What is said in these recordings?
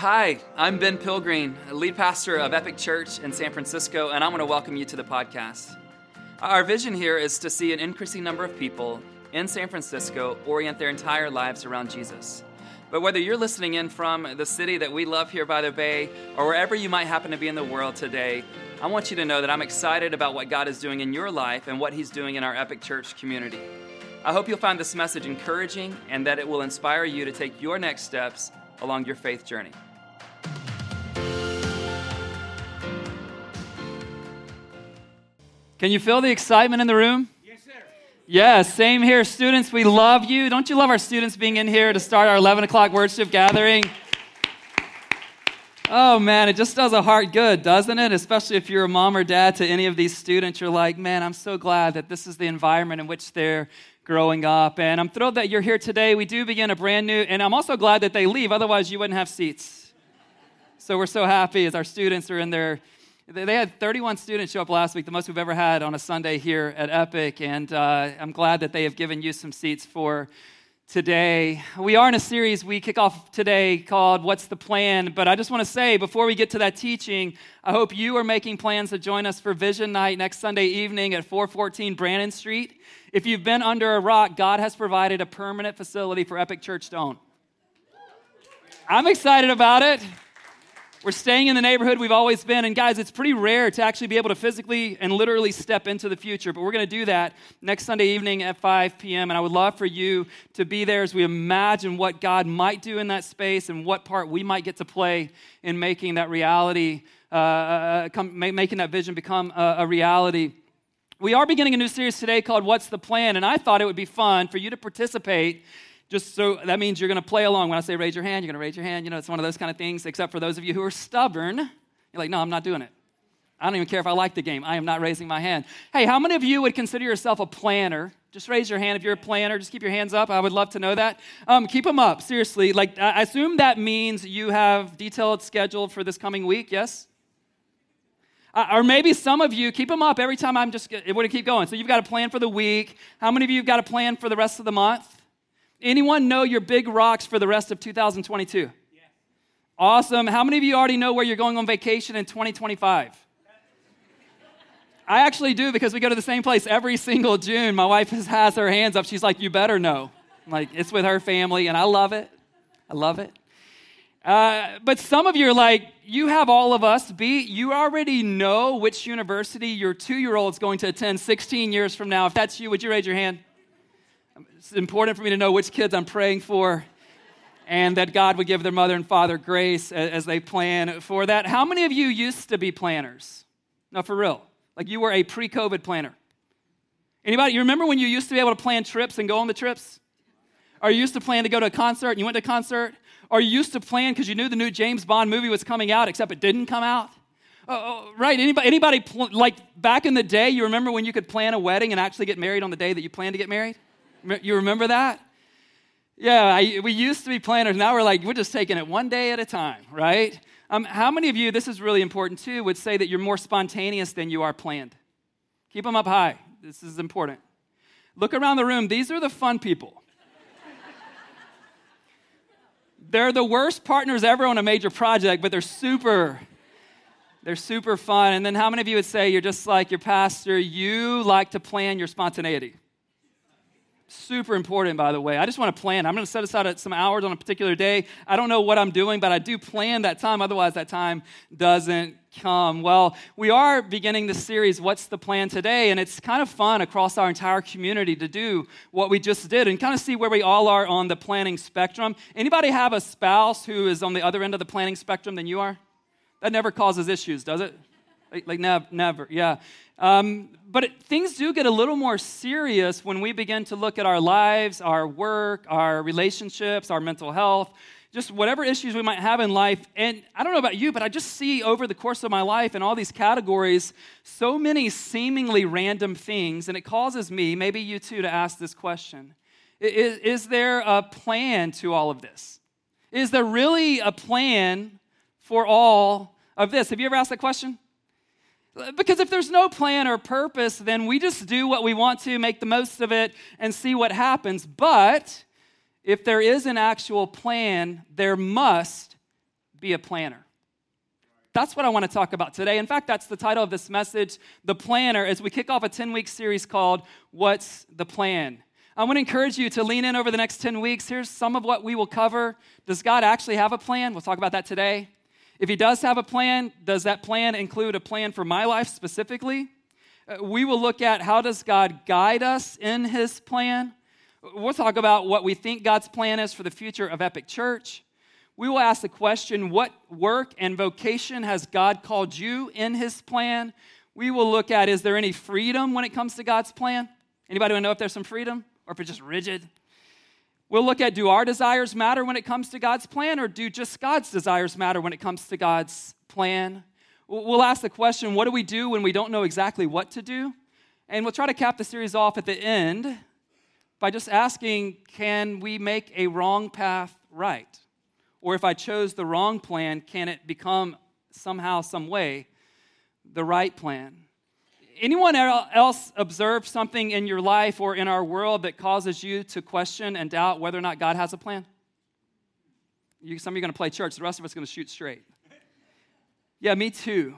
Hi, I'm Ben Pilgreen, lead pastor of Epic Church in San Francisco, and I want to welcome you to the podcast. Our vision here is to see an increasing number of people in San Francisco orient their entire lives around Jesus. But whether you're listening in from the city that we love here by the Bay or wherever you might happen to be in the world today, I want you to know that I'm excited about what God is doing in your life and what He's doing in our Epic Church community. I hope you'll find this message encouraging and that it will inspire you to take your next steps along your faith journey. Can you feel the excitement in the room? Yes, sir. Yeah, same here. Students, we love you. Don't you love our students being in here to start our 11 o'clock worship gathering? Oh man, it just does a heart good, doesn't it? Especially if you're a mom or dad to any of these students, you're like, man, I'm so glad that this is the environment in which they're growing up. And I'm thrilled that you're here today. We do begin a brand new, and I'm also glad that they leave, otherwise, you wouldn't have seats. So we're so happy as our students are in there. they had 31 students show up last week, the most we've ever had on a Sunday here at Epic, and uh, I'm glad that they have given you some seats for today. We are in a series we kick off today called What's the Plan? But I just want to say before we get to that teaching, I hope you are making plans to join us for Vision Night next Sunday evening at 414 Brannan Street. If you've been under a rock, God has provided a permanent facility for Epic Church to own. I'm excited about it. We're staying in the neighborhood we've always been. And guys, it's pretty rare to actually be able to physically and literally step into the future. But we're going to do that next Sunday evening at 5 p.m. And I would love for you to be there as we imagine what God might do in that space and what part we might get to play in making that reality, uh, uh come, making that vision become a, a reality. We are beginning a new series today called What's the Plan? And I thought it would be fun for you to participate just so that means you're going to play along. When I say raise your hand, you're going to raise your hand. You know, it's one of those kind of things, except for those of you who are stubborn. You're like, no, I'm not doing it. I don't even care if I like the game. I am not raising my hand. Hey, how many of you would consider yourself a planner? Just raise your hand if you're a planner. Just keep your hands up. I would love to know that. Um, keep them up, seriously. Like, I assume that means you have detailed schedule for this coming week, yes? Uh, or maybe some of you keep them up every time I'm just, it would keep going. So you've got a plan for the week. How many of you have got a plan for the rest of the month? Anyone know your big rocks for the rest of 2022? Yeah. Awesome. How many of you already know where you're going on vacation in 2025? I actually do because we go to the same place every single June. My wife has, her hands up. She's like, You better know. I'm like, it's with her family, and I love it. I love it. Uh, but some of you are like, you have all of us beat. You already know which university your two year old is going to attend 16 years from now. If that's you, would you raise your hand? It's important for me to know which kids I'm praying for and that God would give their mother and father grace as they plan for that. How many of you used to be planners? No, for real. Like you were a pre COVID planner. Anybody, you remember when you used to be able to plan trips and go on the trips? Or you used to plan to go to a concert and you went to a concert? Or you used to plan because you knew the new James Bond movie was coming out, except it didn't come out? Oh, oh, right. Anybody, anybody pl- like back in the day, you remember when you could plan a wedding and actually get married on the day that you planned to get married? You remember that? Yeah, I, we used to be planners. Now we're like, we're just taking it one day at a time, right? Um, how many of you, this is really important too, would say that you're more spontaneous than you are planned? Keep them up high. This is important. Look around the room. These are the fun people. they're the worst partners ever on a major project, but they're super, they're super fun. And then how many of you would say you're just like your pastor, you like to plan your spontaneity? Super important, by the way. I just want to plan. I'm going to set aside some hours on a particular day. I don't know what I'm doing, but I do plan that time. Otherwise, that time doesn't come. Well, we are beginning this series, What's the Plan Today? And it's kind of fun across our entire community to do what we just did and kind of see where we all are on the planning spectrum. Anybody have a spouse who is on the other end of the planning spectrum than you are? That never causes issues, does it? Like, like never, never, yeah. Um, but it, things do get a little more serious when we begin to look at our lives, our work, our relationships, our mental health, just whatever issues we might have in life. And I don't know about you, but I just see over the course of my life in all these categories so many seemingly random things. And it causes me, maybe you too, to ask this question Is, is there a plan to all of this? Is there really a plan for all of this? Have you ever asked that question? Because if there's no plan or purpose, then we just do what we want to, make the most of it, and see what happens. But if there is an actual plan, there must be a planner? That's what I want to talk about today. In fact, that's the title of this message, The Planner, as we kick off a 10 week series called What's the Plan? I want to encourage you to lean in over the next 10 weeks. Here's some of what we will cover. Does God actually have a plan? We'll talk about that today. If He does have a plan, does that plan include a plan for my life specifically? Uh, we will look at how does God guide us in His plan. We'll talk about what we think God's plan is for the future of Epic Church we will ask the question what work and vocation has God called you in his plan? We will look at is there any freedom when it comes to God's plan? Anybody want to know if there's some freedom or if it's just rigid? We'll look at do our desires matter when it comes to God's plan or do just God's desires matter when it comes to God's plan? We'll ask the question what do we do when we don't know exactly what to do? And we'll try to cap the series off at the end by just asking can we make a wrong path right? Or if I chose the wrong plan, can it become somehow, some way, the right plan? Anyone else observe something in your life or in our world that causes you to question and doubt whether or not God has a plan? You, some of you are going to play church, the rest of us are going to shoot straight. Yeah, me too.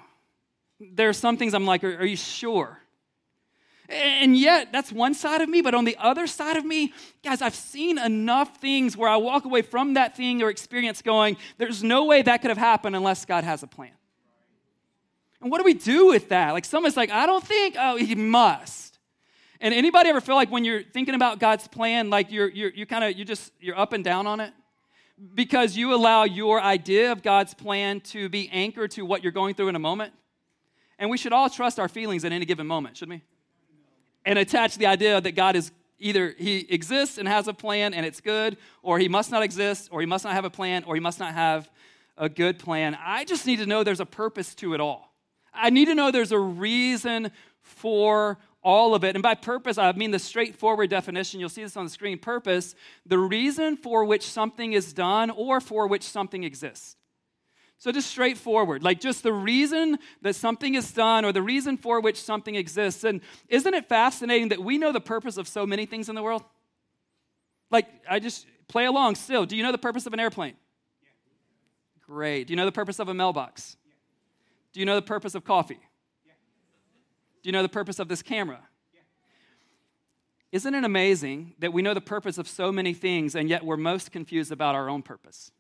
There are some things I'm like, are, are you sure? And yet, that's one side of me, but on the other side of me, guys, I've seen enough things where I walk away from that thing or experience going, there's no way that could have happened unless God has a plan. And what do we do with that? Like, someone's like, I don't think, oh, he must. And anybody ever feel like when you're thinking about God's plan, like you're, you're you kind of, you just, you're up and down on it? Because you allow your idea of God's plan to be anchored to what you're going through in a moment? And we should all trust our feelings at any given moment, shouldn't we? and attach the idea that God is either he exists and has a plan and it's good, or he must not exist, or he must not have a plan, or he must not have a good plan. I just need to know there's a purpose to it all. I need to know there's a reason for all of it. And by purpose, I mean the straightforward definition. You'll see this on the screen. Purpose, the reason for which something is done or for which something exists. So, just straightforward, like just the reason that something is done or the reason for which something exists. And isn't it fascinating that we know the purpose of so many things in the world? Like, I just play along still. Do you know the purpose of an airplane? Great. Do you know the purpose of a mailbox? Do you know the purpose of coffee? Do you know the purpose of this camera? Isn't it amazing that we know the purpose of so many things and yet we're most confused about our own purpose?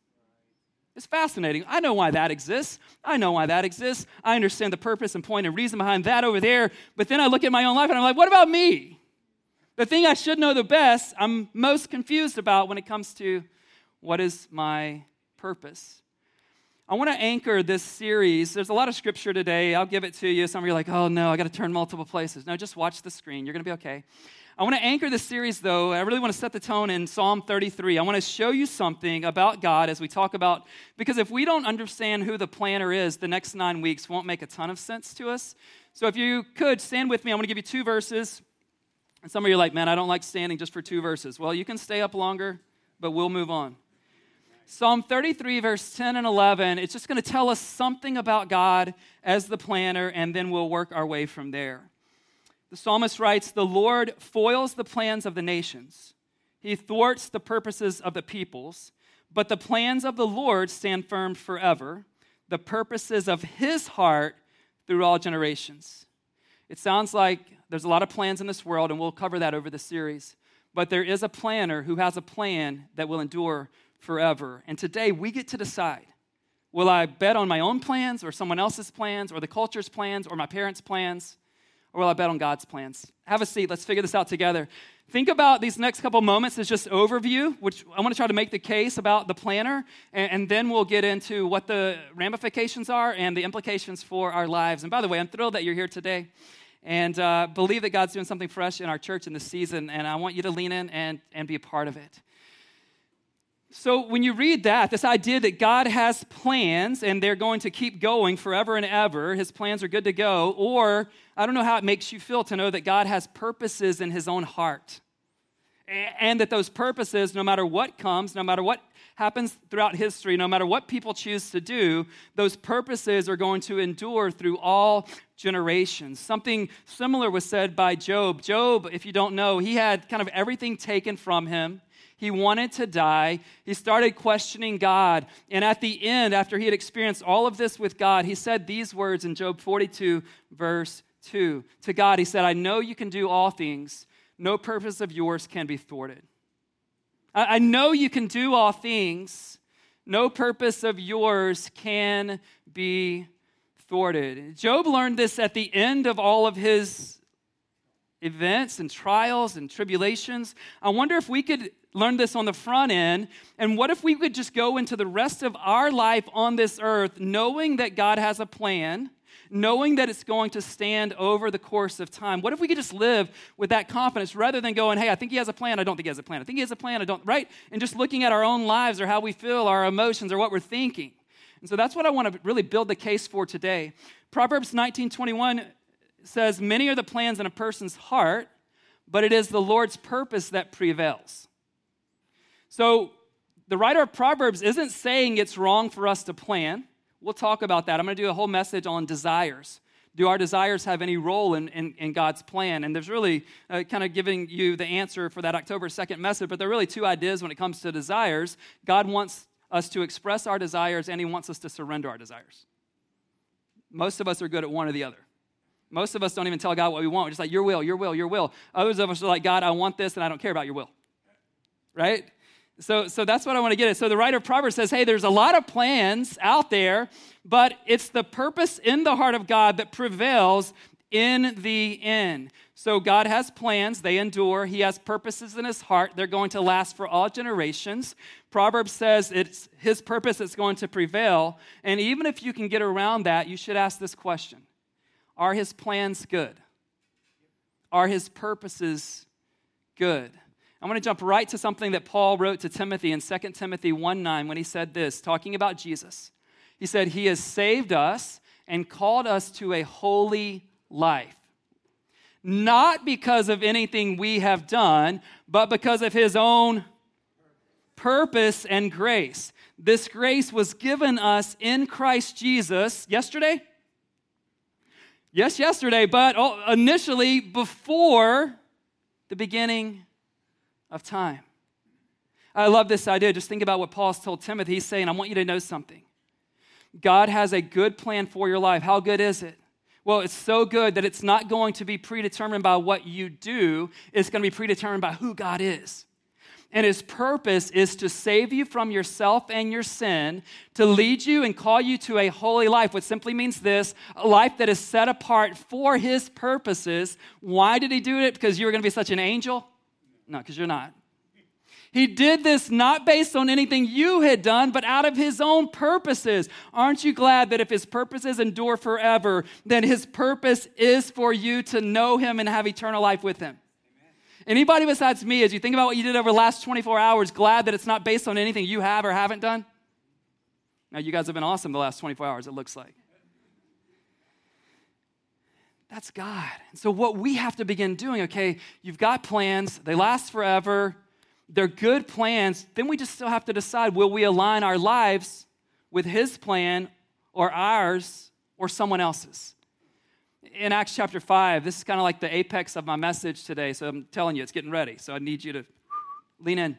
It's fascinating. I know why that exists. I know why that exists. I understand the purpose and point and reason behind that over there. But then I look at my own life and I'm like, what about me? The thing I should know the best, I'm most confused about when it comes to what is my purpose. I want to anchor this series. There's a lot of scripture today. I'll give it to you. Some of you are like, oh no, I got to turn multiple places. No, just watch the screen. You're going to be okay. I want to anchor this series, though. I really want to set the tone in Psalm 33. I want to show you something about God as we talk about, because if we don't understand who the planner is, the next nine weeks won't make a ton of sense to us. So if you could stand with me, I want to give you two verses. And some of you are like, man, I don't like standing just for two verses. Well, you can stay up longer, but we'll move on. Psalm 33, verse 10 and 11, it's just going to tell us something about God as the planner, and then we'll work our way from there. The psalmist writes The Lord foils the plans of the nations, he thwarts the purposes of the peoples, but the plans of the Lord stand firm forever, the purposes of his heart through all generations. It sounds like there's a lot of plans in this world, and we'll cover that over the series. But there is a planner who has a plan that will endure forever. And today we get to decide will I bet on my own plans or someone else's plans or the culture's plans or my parents' plans? or will I bet on God's plans? Have a seat. Let's figure this out together. Think about these next couple moments as just overview, which I want to try to make the case about the planner, and, and, then we'll get into what the ramifications are and the implications for our lives. And by the way, I'm thrilled that you're here today and uh, believe that God's doing something fresh in our church in this season, and I want you to lean in and, and be a part of it. So, when you read that, this idea that God has plans and they're going to keep going forever and ever, his plans are good to go, or I don't know how it makes you feel to know that God has purposes in his own heart. And that those purposes, no matter what comes, no matter what happens throughout history, no matter what people choose to do, those purposes are going to endure through all generations. Something similar was said by Job. Job, if you don't know, he had kind of everything taken from him He wanted to die. He started questioning God. And at the end, after he had experienced all of this with God, he said these words in Job 42, verse 2. To God, he said, I know you can do all things, no purpose of yours can be thwarted. I know you can do all things, no purpose of yours can be thwarted. Job learned this at the end of all of his events and trials and tribulations. I wonder if we could learn this on the front end. And what if we could just go into the rest of our life on this earth knowing that God has a plan? knowing that it's going to stand over the course of time. What if we could just live with that confidence rather than going, hey, I think he has a plan, I don't think he has a plan. I think he has a plan, I don't, right? And just looking at our own lives or how we feel, our emotions, or what we're thinking. And so that's what I want to really build the case for today. Proverbs 19:21 says, Many are the plans in a person's heart, but it is the Lord's purpose that prevails. So the writer of Proverbs isn't saying it's wrong for us to plan. We'll talk about that. I'm going to do a whole message on desires. Do our desires have any role in, in, in God's plan? And there's really uh, kind of giving you the answer for that October 2nd message, but there are really two ideas when it comes to desires. God wants us to express our desires, and He wants us to surrender our desires. Most of us are good at one or the other. Most of us don't even tell God what we want. We're just like, your will, your will, your will. Others of us are like, God, I want this, and I don't care about your will. Right? So, so that's what I want to get at. So the writer of Proverbs says, hey, there's a lot of plans out there, but it's the purpose in the heart of God that prevails in the end. So God has plans, they endure. He has purposes in his heart, they're going to last for all generations. Proverbs says it's his purpose that's going to prevail. And even if you can get around that, you should ask this question Are his plans good? Are his purposes good? I want to jump right to something that Paul wrote to Timothy in 2 Timothy 1 9 when he said this, talking about Jesus. He said, He has saved us and called us to a holy life, not because of anything we have done, but because of His own purpose and grace. This grace was given us in Christ Jesus yesterday? Yes, yesterday, but oh, initially before the beginning of time. I love this idea. Just think about what Paul's told Timothy. He's saying, I want you to know something. God has a good plan for your life. How good is it? Well, it's so good that it's not going to be predetermined by what you do, it's going to be predetermined by who God is. And his purpose is to save you from yourself and your sin, to lead you and call you to a holy life, which simply means this a life that is set apart for his purposes. Why did he do it? Because you were going to be such an angel? No, because you're not. He did this not based on anything you had done, but out of his own purposes. Aren't you glad that if his purposes endure forever, then his purpose is for you to know him and have eternal life with him? Amen. Anybody besides me, as you think about what you did over the last 24 hours, glad that it's not based on anything you have or haven't done? Now, you guys have been awesome the last 24 hours, it looks like. That's God. And so, what we have to begin doing, okay, you've got plans, they last forever, they're good plans. Then we just still have to decide will we align our lives with His plan or ours or someone else's? In Acts chapter 5, this is kind of like the apex of my message today. So, I'm telling you, it's getting ready. So, I need you to lean in.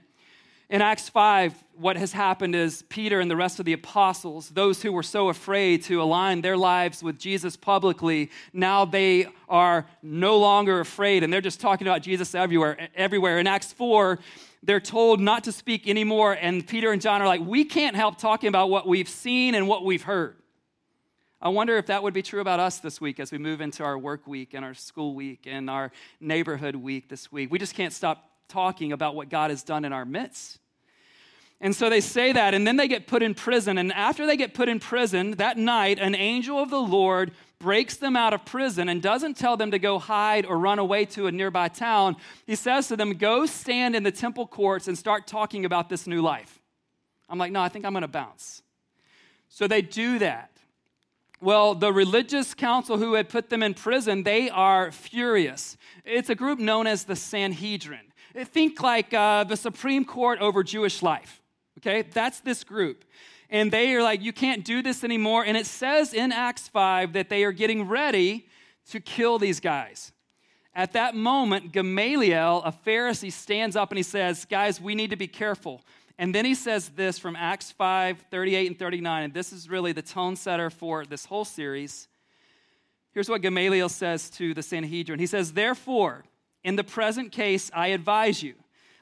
In Acts 5, what has happened is Peter and the rest of the apostles, those who were so afraid to align their lives with Jesus publicly, now they are no longer afraid and they're just talking about Jesus everywhere. everywhere. In Acts 4, they're told not to speak anymore, and Peter and John are like, We can't help talking about what we've seen and what we've heard. I wonder if that would be true about us this week as we move into our work week and our school week and our neighborhood week this week. We just can't stop talking about what God has done in our midst. And so they say that, and then they get put in prison. And after they get put in prison, that night, an angel of the Lord breaks them out of prison and doesn't tell them to go hide or run away to a nearby town. He says to them, Go stand in the temple courts and start talking about this new life. I'm like, No, I think I'm going to bounce. So they do that. Well, the religious council who had put them in prison, they are furious. It's a group known as the Sanhedrin. Think like uh, the Supreme Court over Jewish life. Okay, that's this group. And they are like, you can't do this anymore. And it says in Acts 5 that they are getting ready to kill these guys. At that moment, Gamaliel, a Pharisee, stands up and he says, Guys, we need to be careful. And then he says this from Acts 5 38 and 39, and this is really the tone setter for this whole series. Here's what Gamaliel says to the Sanhedrin He says, Therefore, in the present case, I advise you,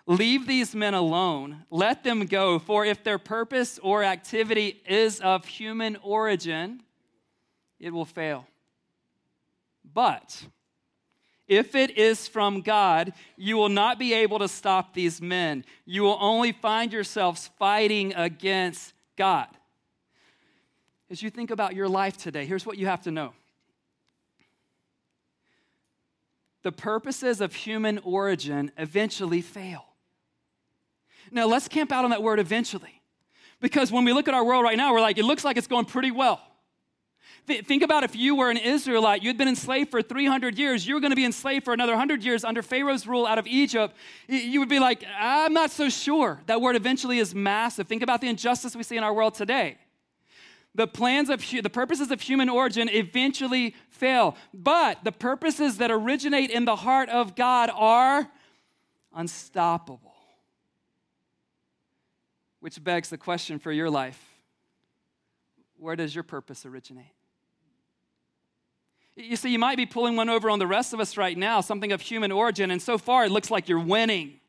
leave these men alone, let them go, for if their purpose or activity is of human origin, it will fail. But if it is from God, you will not be able to stop these men. You will only find yourselves fighting against God. As you think about your life today, here's what you have to know the purposes of human origin eventually fail. Now, let's camp out on that word eventually. Because when we look at our world right now, we're like, it looks like it's going pretty well. Think about if you were an Israelite, you'd been enslaved for 300 years, you were going to be enslaved for another 100 years under Pharaoh's rule out of Egypt. You would be like, I'm not so sure. That word eventually is massive. Think about the injustice we see in our world today. The plans of the purposes of human origin eventually fail, but the purposes that originate in the heart of God are unstoppable. Which begs the question for your life where does your purpose originate? You see, you might be pulling one over on the rest of us right now, something of human origin, and so far it looks like you're winning.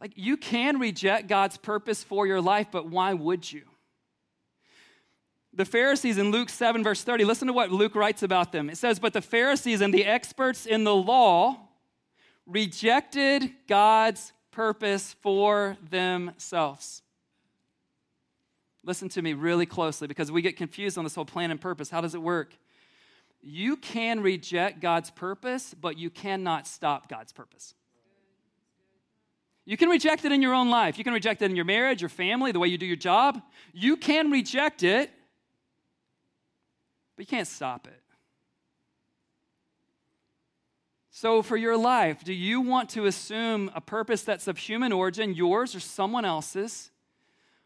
Like, you can reject God's purpose for your life, but why would you? The Pharisees in Luke 7, verse 30, listen to what Luke writes about them. It says, But the Pharisees and the experts in the law rejected God's purpose for themselves. Listen to me really closely because we get confused on this whole plan and purpose. How does it work? You can reject God's purpose, but you cannot stop God's purpose. You can reject it in your own life. You can reject it in your marriage, your family, the way you do your job. You can reject it, but you can't stop it. So, for your life, do you want to assume a purpose that's of human origin, yours or someone else's,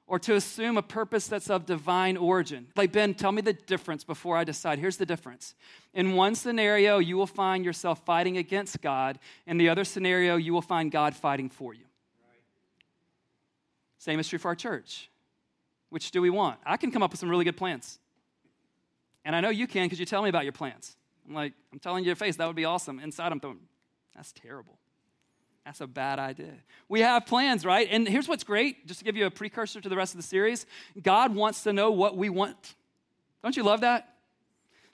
or to assume a purpose that's of divine origin? Like, Ben, tell me the difference before I decide. Here's the difference. In one scenario, you will find yourself fighting against God. In the other scenario, you will find God fighting for you. Same is true for our church. Which do we want? I can come up with some really good plans. And I know you can because you tell me about your plans. I'm like, I'm telling you your face, that would be awesome. Inside, I'm thinking, that's terrible. That's a bad idea. We have plans, right? And here's what's great, just to give you a precursor to the rest of the series God wants to know what we want. Don't you love that?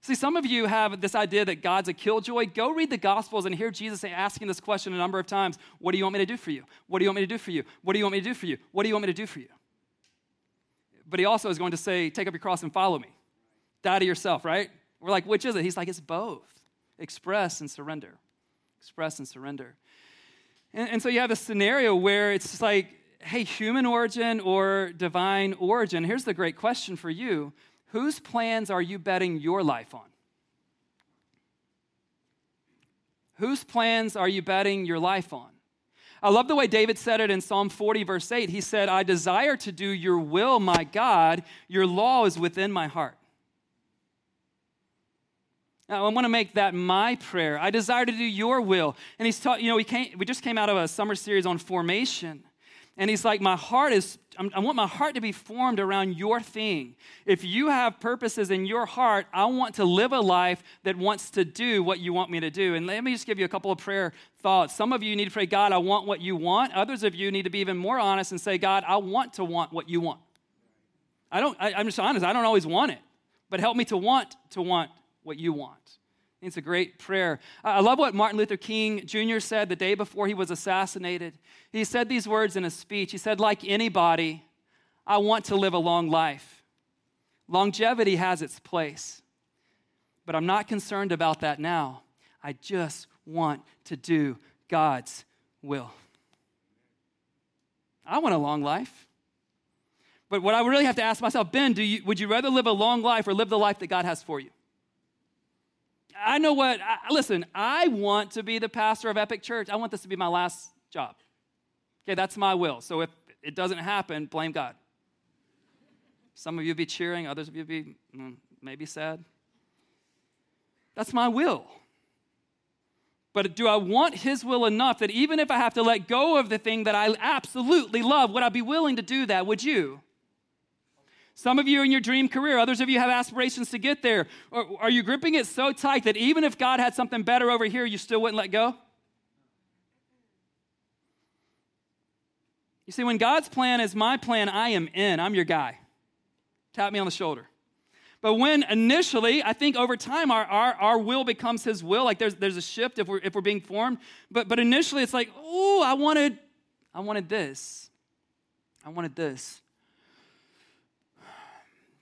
See, some of you have this idea that God's a killjoy. Go read the Gospels and hear Jesus asking this question a number of times What do you want me to do for you? What do you want me to do for you? What do you want me to do for you? What do you want me to do for you? But he also is going to say, Take up your cross and follow me. Die to yourself, right? We're like, Which is it? He's like, It's both express and surrender. Express and surrender. And, and so you have a scenario where it's like, Hey, human origin or divine origin. Here's the great question for you Whose plans are you betting your life on? Whose plans are you betting your life on? I love the way David said it in Psalm 40, verse 8. He said, I desire to do your will, my God. Your law is within my heart. Now, I want to make that my prayer. I desire to do your will. And he's taught, you know, we, came, we just came out of a summer series on formation. And he's like, My heart is, I want my heart to be formed around your thing. If you have purposes in your heart, I want to live a life that wants to do what you want me to do. And let me just give you a couple of prayer thoughts. Some of you need to pray, God, I want what you want. Others of you need to be even more honest and say, God, I want to want what you want. I don't, I, I'm just honest, I don't always want it, but help me to want to want what you want. It's a great prayer. I love what Martin Luther King Jr. said the day before he was assassinated. He said these words in a speech. He said, Like anybody, I want to live a long life. Longevity has its place, but I'm not concerned about that now. I just want to do God's will. I want a long life. But what I really have to ask myself, Ben, do you, would you rather live a long life or live the life that God has for you? I know what, I, listen, I want to be the pastor of Epic Church. I want this to be my last job. Okay, that's my will. So if it doesn't happen, blame God. Some of you be cheering, others of you be mm, maybe sad. That's my will. But do I want His will enough that even if I have to let go of the thing that I absolutely love, would I be willing to do that? Would you? Some of you in your dream career, others of you have aspirations to get there. Or are you gripping it so tight that even if God had something better over here, you still wouldn't let go? You see, when God's plan is my plan, I am in. I'm your guy. Tap me on the shoulder. But when initially, I think over time, our, our, our will becomes his will. Like there's, there's a shift if we're, if we're being formed. But, but initially, it's like, oh, I wanted, I wanted this. I wanted this.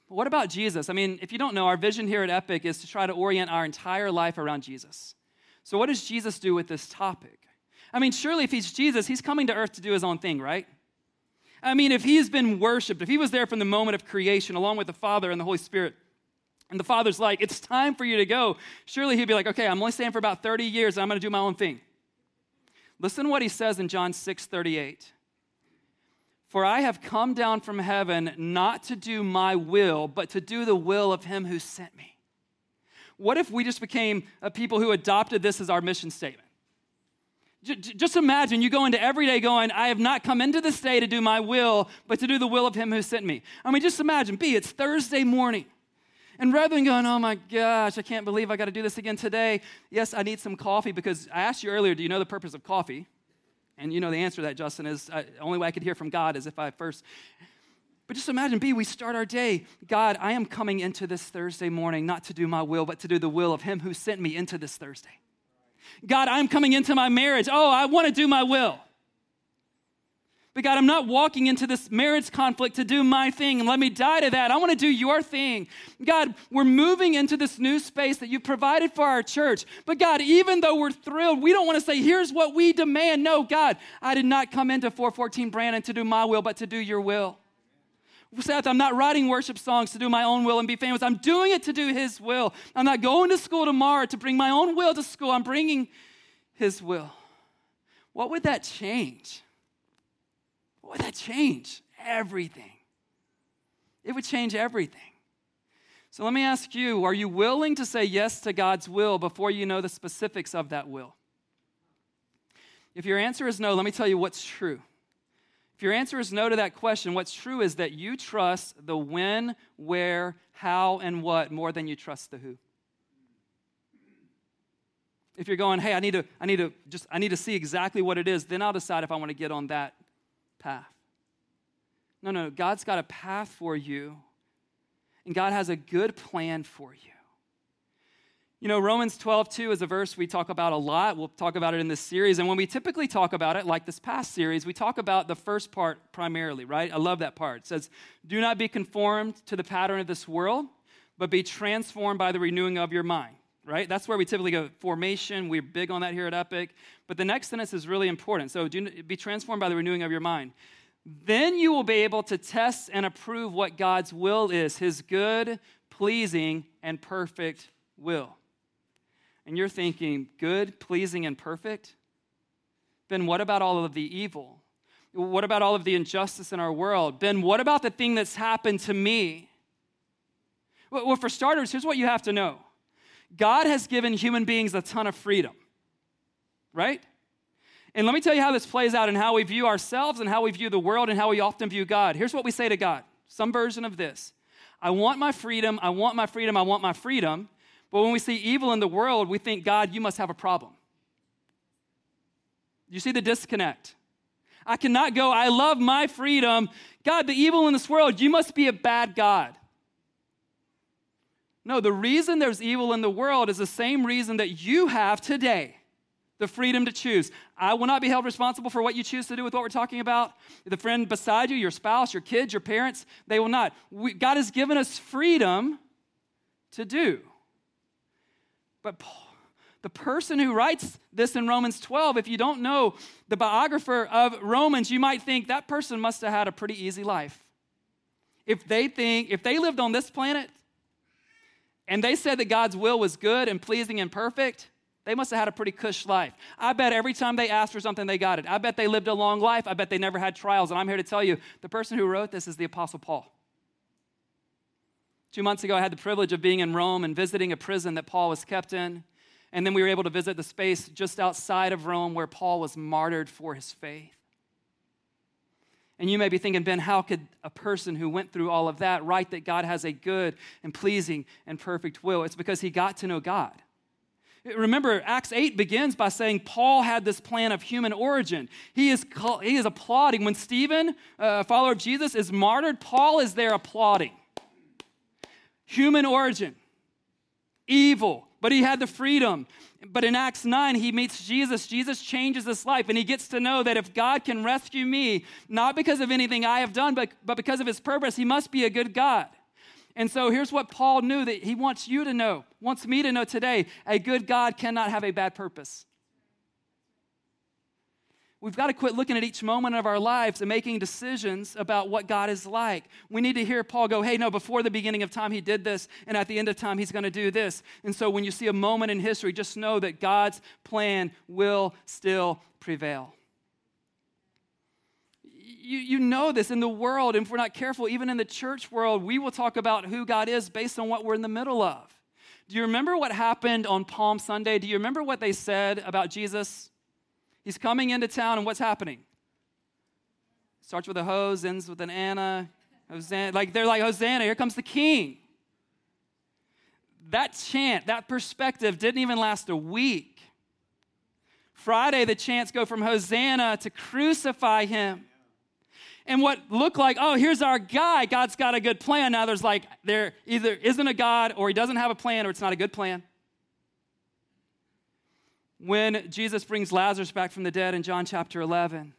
But what about Jesus? I mean, if you don't know, our vision here at Epic is to try to orient our entire life around Jesus. So, what does Jesus do with this topic? I mean, surely if he's Jesus, he's coming to earth to do his own thing, right? I mean, if he's been worshiped, if he was there from the moment of creation along with the Father and the Holy Spirit, and the father's like, It's time for you to go. Surely he'd be like, Okay, I'm only staying for about 30 years and I'm going to do my own thing. Listen to what he says in John 6 38. For I have come down from heaven not to do my will, but to do the will of him who sent me. What if we just became a people who adopted this as our mission statement? Just imagine you go into every day going, I have not come into this day to do my will, but to do the will of him who sent me. I mean, just imagine, B, it's Thursday morning. And rather than going, oh my gosh, I can't believe I got to do this again today, yes, I need some coffee because I asked you earlier, do you know the purpose of coffee? And you know the answer to that, Justin, is uh, the only way I could hear from God is if I first. But just imagine, B, we start our day. God, I am coming into this Thursday morning not to do my will, but to do the will of Him who sent me into this Thursday. God, I'm coming into my marriage. Oh, I want to do my will. But God, I'm not walking into this marriage conflict to do my thing and let me die to that. I want to do your thing. God, we're moving into this new space that you provided for our church. But God, even though we're thrilled, we don't want to say, here's what we demand. No, God, I did not come into 414 Brannan to do my will, but to do your will. Seth, I'm not writing worship songs to do my own will and be famous. I'm doing it to do His will. I'm not going to school tomorrow to bring my own will to school. I'm bringing His will. What would that change? Would that change? Everything. It would change everything. So let me ask you are you willing to say yes to God's will before you know the specifics of that will? If your answer is no, let me tell you what's true. If your answer is no to that question, what's true is that you trust the when, where, how, and what more than you trust the who. If you're going, hey, I need to, I need to just, I need to see exactly what it is, then I'll decide if I want to get on that path. No, no, God's got a path for you, and God has a good plan for you. You know, Romans 12, 2 is a verse we talk about a lot. We'll talk about it in this series. And when we typically talk about it, like this past series, we talk about the first part primarily, right? I love that part. It says, Do not be conformed to the pattern of this world, but be transformed by the renewing of your mind, right? That's where we typically go. Formation, we're big on that here at Epic. But the next sentence is really important. So, do be transformed by the renewing of your mind. Then you will be able to test and approve what God's will is, his good, pleasing, and perfect will and you're thinking, good, pleasing, and perfect, then what about all of the evil? What about all of the injustice in our world? Ben, what about the thing that's happened to me? Well, for starters, here's what you have to know God has given human beings a ton of freedom, right? And let me tell you how this plays out and how we view ourselves and how we view the world and how we often view God. Here's what we say to God some version of this I want my freedom, I want my freedom, I want my freedom. But when we see evil in the world, we think, God, you must have a problem. You see the disconnect. I cannot go, I love my freedom. God, the evil in this world, you must be a bad God. No, the reason there's evil in the world is the same reason that you have today the freedom to choose. I will not be held responsible for what you choose to do with what we're talking about. The friend beside you, your spouse, your kids, your parents, they will not. We, God has given us freedom to do. But the person who writes this in Romans 12, if you don't know the biographer of Romans, you might think that person must have had a pretty easy life. If they think, if they lived on this planet and they said that God's will was good and pleasing and perfect, they must have had a pretty cush life. I bet every time they asked for something, they got it. I bet they lived a long life. I bet they never had trials. And I'm here to tell you the person who wrote this is the Apostle Paul. Two months ago, I had the privilege of being in Rome and visiting a prison that Paul was kept in. And then we were able to visit the space just outside of Rome where Paul was martyred for his faith. And you may be thinking, Ben, how could a person who went through all of that write that God has a good and pleasing and perfect will? It's because he got to know God. Remember, Acts 8 begins by saying Paul had this plan of human origin. He is, he is applauding. When Stephen, uh, a follower of Jesus, is martyred, Paul is there applauding. Human origin, evil, but he had the freedom. But in Acts 9, he meets Jesus. Jesus changes his life, and he gets to know that if God can rescue me, not because of anything I have done, but, but because of his purpose, he must be a good God. And so here's what Paul knew that he wants you to know, wants me to know today a good God cannot have a bad purpose. We've got to quit looking at each moment of our lives and making decisions about what God is like. We need to hear Paul go, hey, no, before the beginning of time, he did this, and at the end of time, he's going to do this. And so when you see a moment in history, just know that God's plan will still prevail. You, you know this in the world, and if we're not careful, even in the church world, we will talk about who God is based on what we're in the middle of. Do you remember what happened on Palm Sunday? Do you remember what they said about Jesus? He's coming into town, and what's happening? Starts with a hose, ends with an Anna. Hosanna. Like they're like, Hosanna, here comes the king. That chant, that perspective didn't even last a week. Friday, the chants go from Hosanna to crucify him. And what looked like, oh, here's our guy, God's got a good plan. Now there's like, there either isn't a God or he doesn't have a plan or it's not a good plan when Jesus brings Lazarus back from the dead in John chapter 11.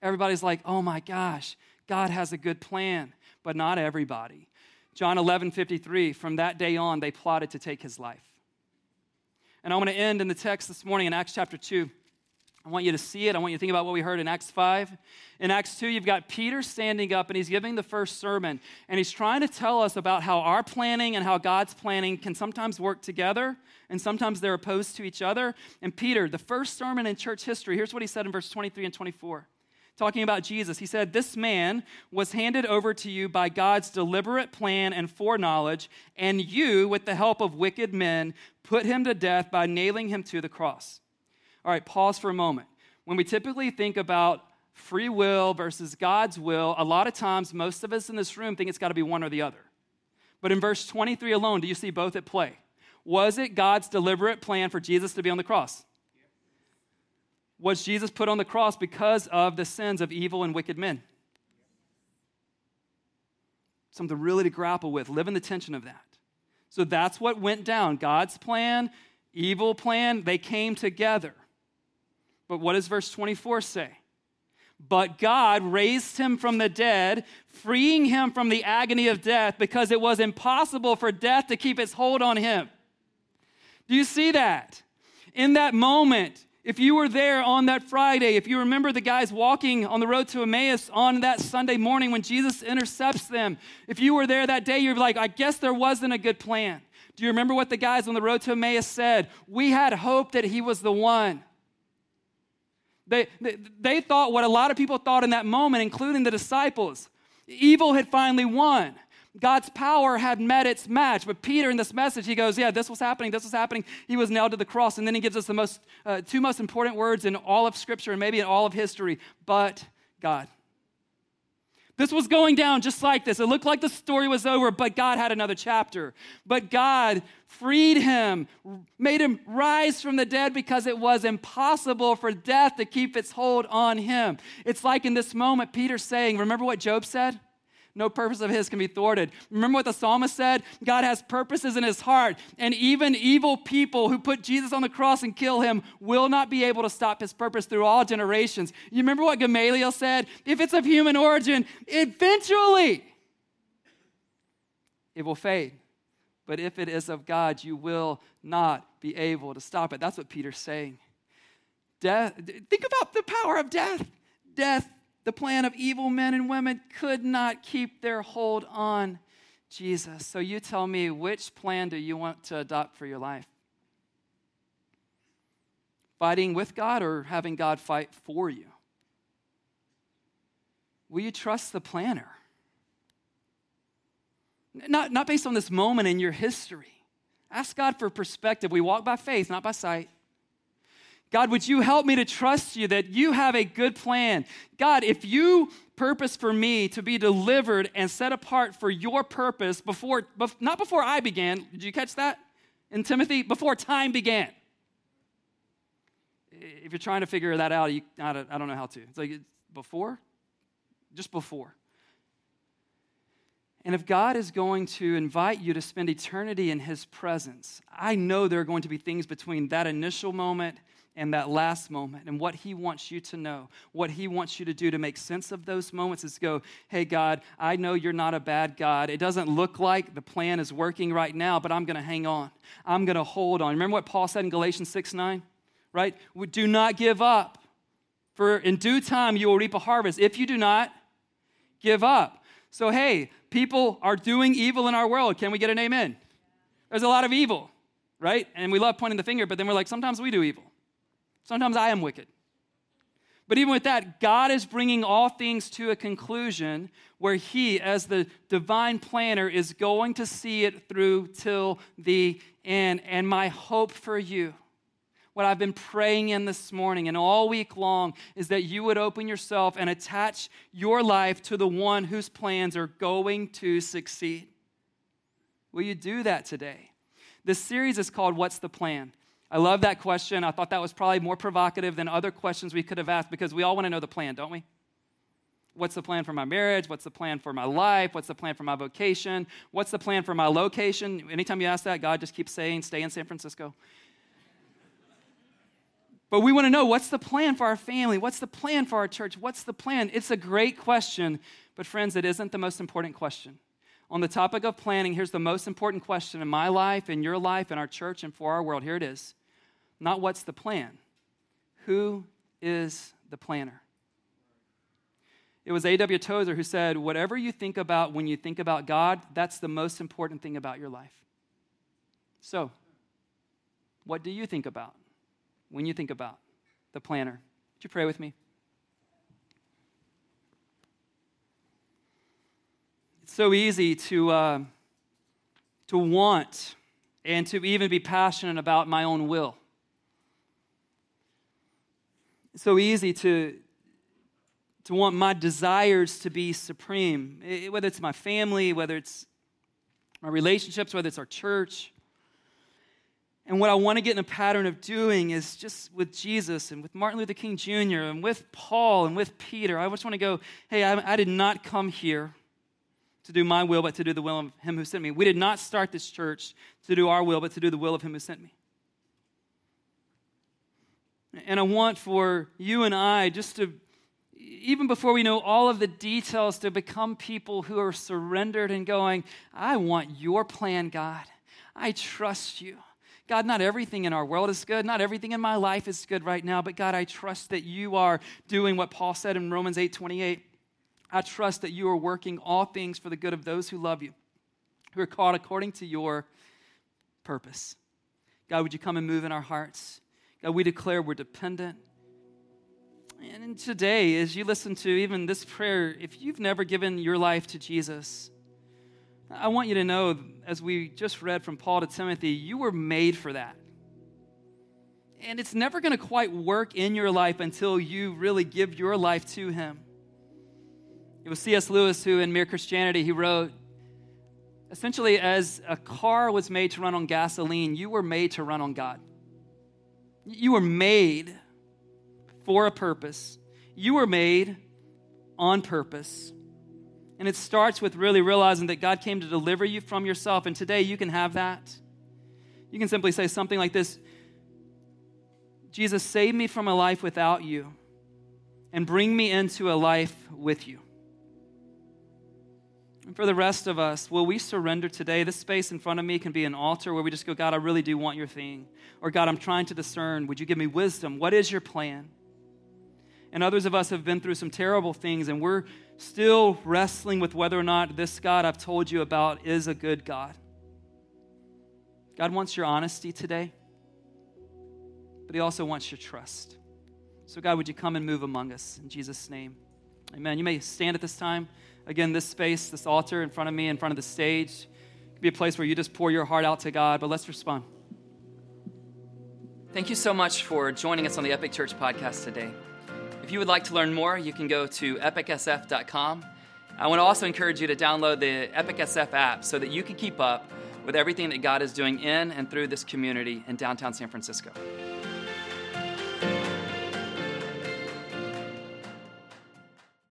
Everybody's like, oh my gosh, God has a good plan, but not everybody. John 11, 53, from that day on, they plotted to take his life. And I want to end in the text this morning in Acts chapter 2. I want you to see it. I want you to think about what we heard in Acts 5. In Acts 2, you've got Peter standing up and he's giving the first sermon. And he's trying to tell us about how our planning and how God's planning can sometimes work together and sometimes they're opposed to each other. And Peter, the first sermon in church history, here's what he said in verse 23 and 24. Talking about Jesus, he said, This man was handed over to you by God's deliberate plan and foreknowledge, and you, with the help of wicked men, put him to death by nailing him to the cross. All right, pause for a moment. When we typically think about free will versus God's will, a lot of times most of us in this room think it's got to be one or the other. But in verse 23 alone, do you see both at play? Was it God's deliberate plan for Jesus to be on the cross? Was Jesus put on the cross because of the sins of evil and wicked men? Something really to grapple with. Live in the tension of that. So that's what went down. God's plan, evil plan, they came together. But what does verse 24 say? But God raised him from the dead, freeing him from the agony of death because it was impossible for death to keep its hold on him. Do you see that? In that moment, if you were there on that Friday, if you remember the guys walking on the road to Emmaus on that Sunday morning when Jesus intercepts them, if you were there that day, you're like, I guess there wasn't a good plan. Do you remember what the guys on the road to Emmaus said? We had hope that he was the one. They, they, they thought what a lot of people thought in that moment, including the disciples. Evil had finally won. God's power had met its match. But Peter, in this message, he goes, Yeah, this was happening, this was happening. He was nailed to the cross. And then he gives us the most, uh, two most important words in all of Scripture and maybe in all of history but God. This was going down just like this. It looked like the story was over, but God had another chapter. But God freed him, made him rise from the dead because it was impossible for death to keep its hold on him. It's like in this moment, Peter saying, Remember what Job said? No purpose of his can be thwarted. Remember what the psalmist said? God has purposes in his heart, and even evil people who put Jesus on the cross and kill him will not be able to stop his purpose through all generations. You remember what Gamaliel said? If it's of human origin, eventually it will fade. But if it is of God, you will not be able to stop it. That's what Peter's saying. Death, think about the power of death. Death the plan of evil men and women could not keep their hold on Jesus. So you tell me, which plan do you want to adopt for your life? Fighting with God or having God fight for you? Will you trust the planner? Not, not based on this moment in your history. Ask God for perspective. We walk by faith, not by sight. God, would you help me to trust you that you have a good plan? God, if you purpose for me to be delivered and set apart for your purpose before, not before I began, did you catch that in Timothy? Before time began. If you're trying to figure that out, you, I, don't, know how to. It's like before, just before. And if God is going to invite you to spend eternity in His presence, I know there are going to be things between that initial moment and that last moment. And what He wants you to know, what He wants you to do to make sense of those moments is go, hey, God, I know you're not a bad God. It doesn't look like the plan is working right now, but I'm going to hang on. I'm going to hold on. Remember what Paul said in Galatians 6 9? Right? Do not give up, for in due time you will reap a harvest if you do not give up. So, hey, people are doing evil in our world. Can we get an amen? There's a lot of evil, right? And we love pointing the finger, but then we're like, sometimes we do evil. Sometimes I am wicked. But even with that, God is bringing all things to a conclusion where He, as the divine planner, is going to see it through till the end. And my hope for you, what I've been praying in this morning and all week long, is that you would open yourself and attach your life to the one whose plans are going to succeed. Will you do that today? This series is called What's the Plan? I love that question. I thought that was probably more provocative than other questions we could have asked because we all want to know the plan, don't we? What's the plan for my marriage? What's the plan for my life? What's the plan for my vocation? What's the plan for my location? Anytime you ask that, God just keeps saying, stay in San Francisco. But we want to know what's the plan for our family? What's the plan for our church? What's the plan? It's a great question, but friends, it isn't the most important question. On the topic of planning, here's the most important question in my life, in your life, in our church, and for our world. Here it is not what's the plan. Who is the planner? It was A.W. Tozer who said, Whatever you think about when you think about God, that's the most important thing about your life. So, what do you think about when you think about the planner? Would you pray with me? It's so easy to, uh, to want and to even be passionate about my own will so easy to, to want my desires to be supreme, eh, eh, whether it's my family, whether it's my relationships, whether it's our church. And what I want to get in a pattern of doing is just with Jesus and with Martin Luther King Jr. and with Paul and with Peter. I just want to go, hey, I, I did not come here to do my will, but to do the will of Him who sent me. We did not start this church to do our will, but to do the will of Him who sent me. And I want for you and I just to, even before we know all of the details, to become people who are surrendered and going, I want your plan, God. I trust you. God, not everything in our world is good. Not everything in my life is good right now, but God, I trust that you are doing what Paul said in Romans 8 28. I trust that you are working all things for the good of those who love you, who are called according to your purpose. God, would you come and move in our hearts? God, we declare we're dependent. And today, as you listen to even this prayer, if you've never given your life to Jesus, I want you to know, as we just read from Paul to Timothy, you were made for that. And it's never going to quite work in your life until you really give your life to Him. It was C.S. Lewis who, in Mere Christianity, he wrote, essentially, as a car was made to run on gasoline, you were made to run on God. You were made for a purpose. You were made on purpose. And it starts with really realizing that God came to deliver you from yourself. And today you can have that. You can simply say something like this Jesus, save me from a life without you and bring me into a life with you. And for the rest of us, will we surrender today? This space in front of me can be an altar where we just go, God, I really do want your thing. Or, God, I'm trying to discern. Would you give me wisdom? What is your plan? And others of us have been through some terrible things, and we're still wrestling with whether or not this God I've told you about is a good God. God wants your honesty today, but He also wants your trust. So, God, would you come and move among us in Jesus' name? Amen. You may stand at this time. Again, this space, this altar in front of me, in front of the stage, could be a place where you just pour your heart out to God, but let's respond. Thank you so much for joining us on the Epic Church podcast today. If you would like to learn more, you can go to epicsf.com. I want to also encourage you to download the Epic SF app so that you can keep up with everything that God is doing in and through this community in downtown San Francisco.